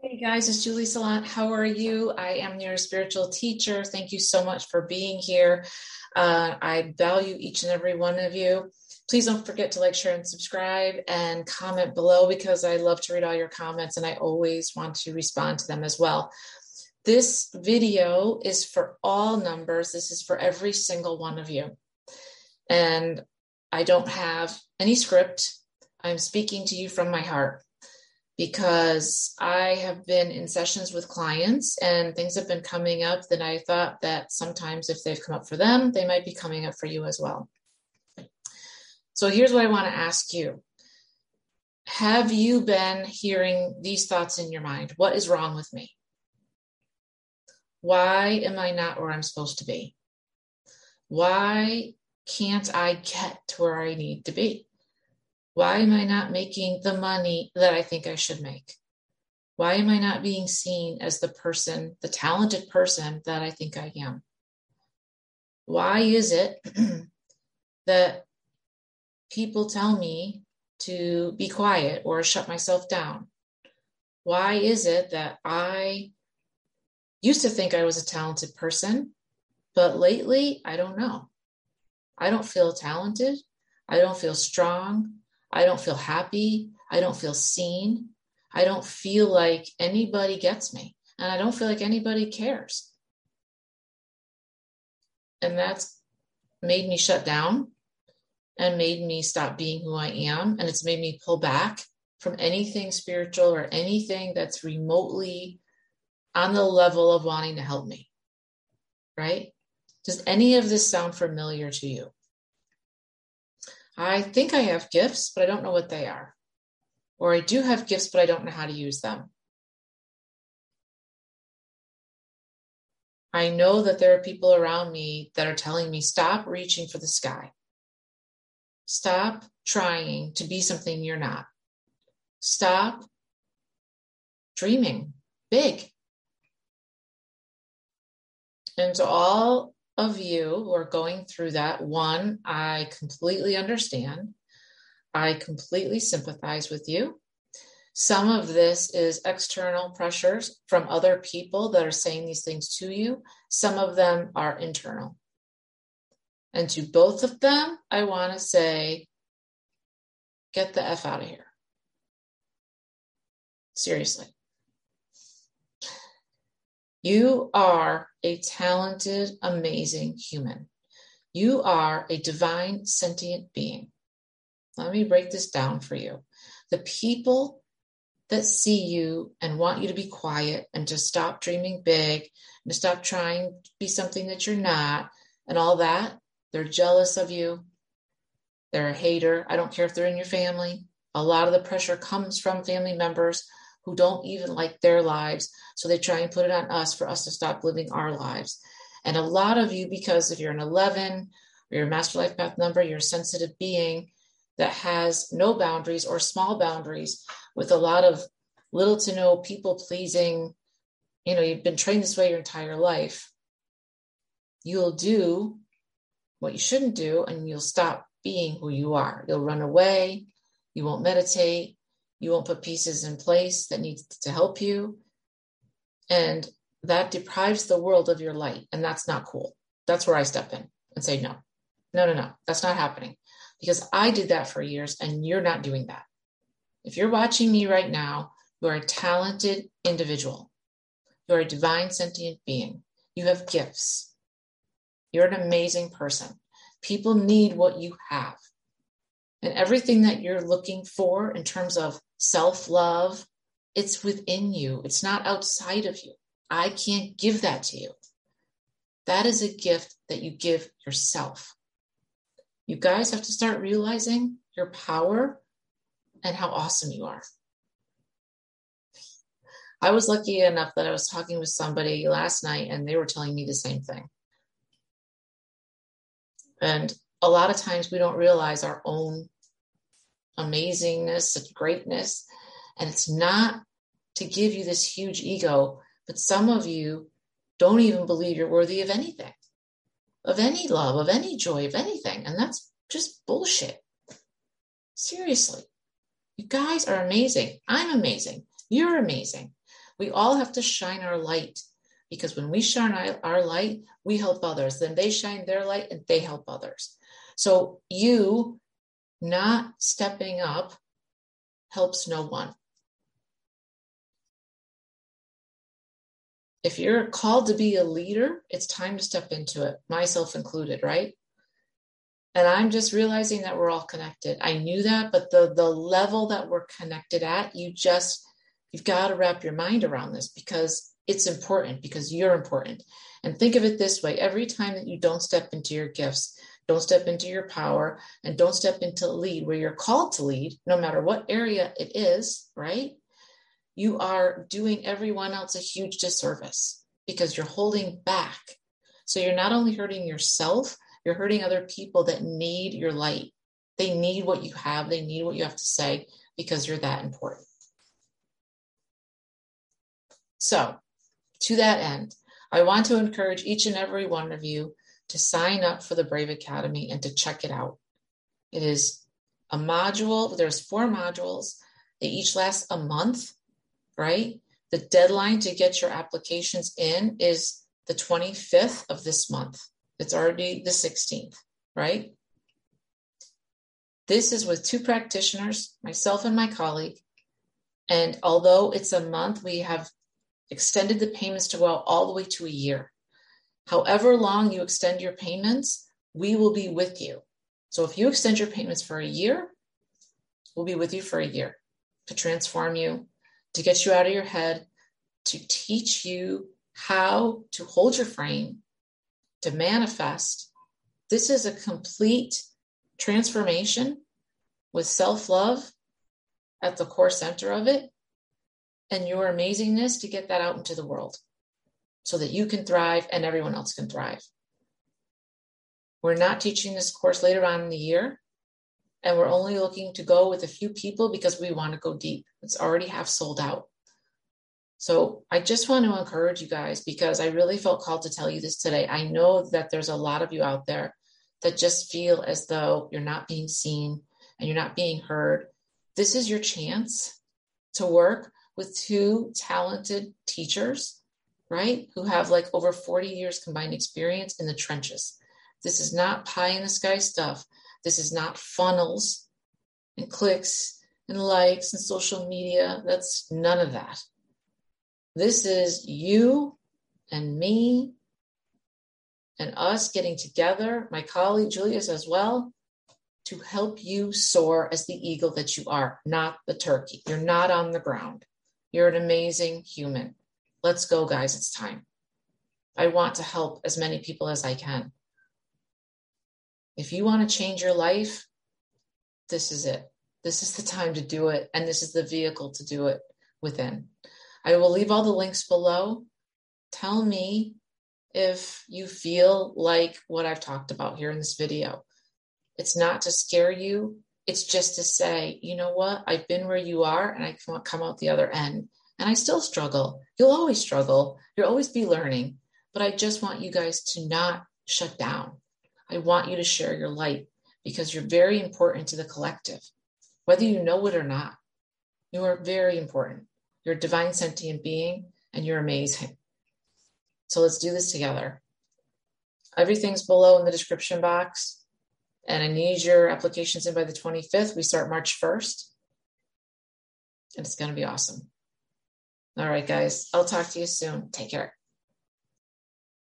Hey guys, it's Julie Salant. How are you? I am your spiritual teacher. Thank you so much for being here. Uh, I value each and every one of you. Please don't forget to like, share, and subscribe and comment below because I love to read all your comments and I always want to respond to them as well. This video is for all numbers. This is for every single one of you. And I don't have any script. I'm speaking to you from my heart because I have been in sessions with clients and things have been coming up that I thought that sometimes if they've come up for them, they might be coming up for you as well. So here's what I want to ask you. Have you been hearing these thoughts in your mind? What is wrong with me? Why am I not where I'm supposed to be? Why can't I get to where I need to be? Why am I not making the money that I think I should make? Why am I not being seen as the person, the talented person that I think I am? Why is it that people tell me to be quiet or shut myself down? Why is it that I used to think I was a talented person, but lately I don't know? I don't feel talented. I don't feel strong. I don't feel happy. I don't feel seen. I don't feel like anybody gets me. And I don't feel like anybody cares. And that's made me shut down and made me stop being who I am. And it's made me pull back from anything spiritual or anything that's remotely on the level of wanting to help me. Right? Does any of this sound familiar to you? I think I have gifts, but I don't know what they are. Or I do have gifts, but I don't know how to use them. I know that there are people around me that are telling me stop reaching for the sky. Stop trying to be something you're not. Stop dreaming big. And all of you who are going through that, one, I completely understand. I completely sympathize with you. Some of this is external pressures from other people that are saying these things to you. Some of them are internal. And to both of them, I want to say, get the F out of here. Seriously. You are a talented, amazing human. You are a divine, sentient being. Let me break this down for you. The people that see you and want you to be quiet and to stop dreaming big and to stop trying to be something that you're not and all that, they're jealous of you. They're a hater. I don't care if they're in your family. A lot of the pressure comes from family members who don't even like their lives. So they try and put it on us for us to stop living our lives. And a lot of you, because if you're an 11 or you're a master life path number, you're a sensitive being that has no boundaries or small boundaries with a lot of little to no people pleasing. You know, you've been trained this way your entire life. You'll do what you shouldn't do and you'll stop being who you are. You'll run away. You won't meditate. You won't put pieces in place that need to help you. And that deprives the world of your light. And that's not cool. That's where I step in and say, no, no, no, no, that's not happening. Because I did that for years and you're not doing that. If you're watching me right now, you're a talented individual. You're a divine sentient being. You have gifts. You're an amazing person. People need what you have. And everything that you're looking for in terms of self love, it's within you, it's not outside of you. I can't give that to you. That is a gift that you give yourself. You guys have to start realizing your power and how awesome you are. I was lucky enough that I was talking with somebody last night and they were telling me the same thing. And a lot of times we don't realize our own amazingness and greatness. And it's not to give you this huge ego, but some of you don't even believe you're worthy of anything, of any love, of any joy, of anything. And that's just bullshit. Seriously. You guys are amazing. I'm amazing. You're amazing. We all have to shine our light because when we shine our light, we help others. Then they shine their light and they help others. So you not stepping up helps no one. If you're called to be a leader, it's time to step into it, myself included, right? And I'm just realizing that we're all connected. I knew that, but the the level that we're connected at, you just you've got to wrap your mind around this because it's important because you're important. And think of it this way every time that you don't step into your gifts, don't step into your power, and don't step into lead where you're called to lead, no matter what area it is, right? You are doing everyone else a huge disservice because you're holding back. So you're not only hurting yourself, you're hurting other people that need your light. They need what you have, they need what you have to say because you're that important. So, to that end, I want to encourage each and every one of you to sign up for the Brave Academy and to check it out. It is a module, there's four modules. They each last a month, right? The deadline to get your applications in is the 25th of this month. It's already the 16th, right? This is with two practitioners, myself and my colleague. And although it's a month, we have extended the payments to go out all the way to a year. However long you extend your payments, we will be with you. So if you extend your payments for a year, we'll be with you for a year to transform you, to get you out of your head, to teach you how to hold your frame, to manifest. This is a complete transformation with self love at the core center of it and your amazingness to get that out into the world so that you can thrive and everyone else can thrive. We're not teaching this course later on in the year, and we're only looking to go with a few people because we want to go deep. It's already half sold out. So I just want to encourage you guys because I really felt called to tell you this today. I know that there's a lot of you out there that just feel as though you're not being seen and you're not being heard. This is your chance to work with two talented teachers, right? Who have like over 40 years combined experience in the trenches. This is not pie in the sky stuff. This is not funnels and clicks and likes and social media. That's none of that. This is you and me and us getting together, my colleague Julius as well, to help you soar as the eagle that you are, not the turkey. You're not on the ground. You're an amazing human. Let's go, guys. It's time. I want to help as many people as I can. If you want to change your life, this is it. This is the time to do it. And this is the vehicle to do it within. I will leave all the links below. Tell me if you feel like what I've talked about here in this video. It's not to scare you, it's just to say, you know what? I've been where you are and I come out the other end. And I still struggle. You'll always struggle. You'll always be learning. But I just want you guys to not shut down. I want you to share your light because you're very important to the collective, whether you know it or not. You are very important. You're a divine sentient being and you're amazing. So let's do this together. Everything's below in the description box. And I need your applications in by the 25th. We start March 1st. And it's going to be awesome. All right, guys. I'll talk to you soon. Take care.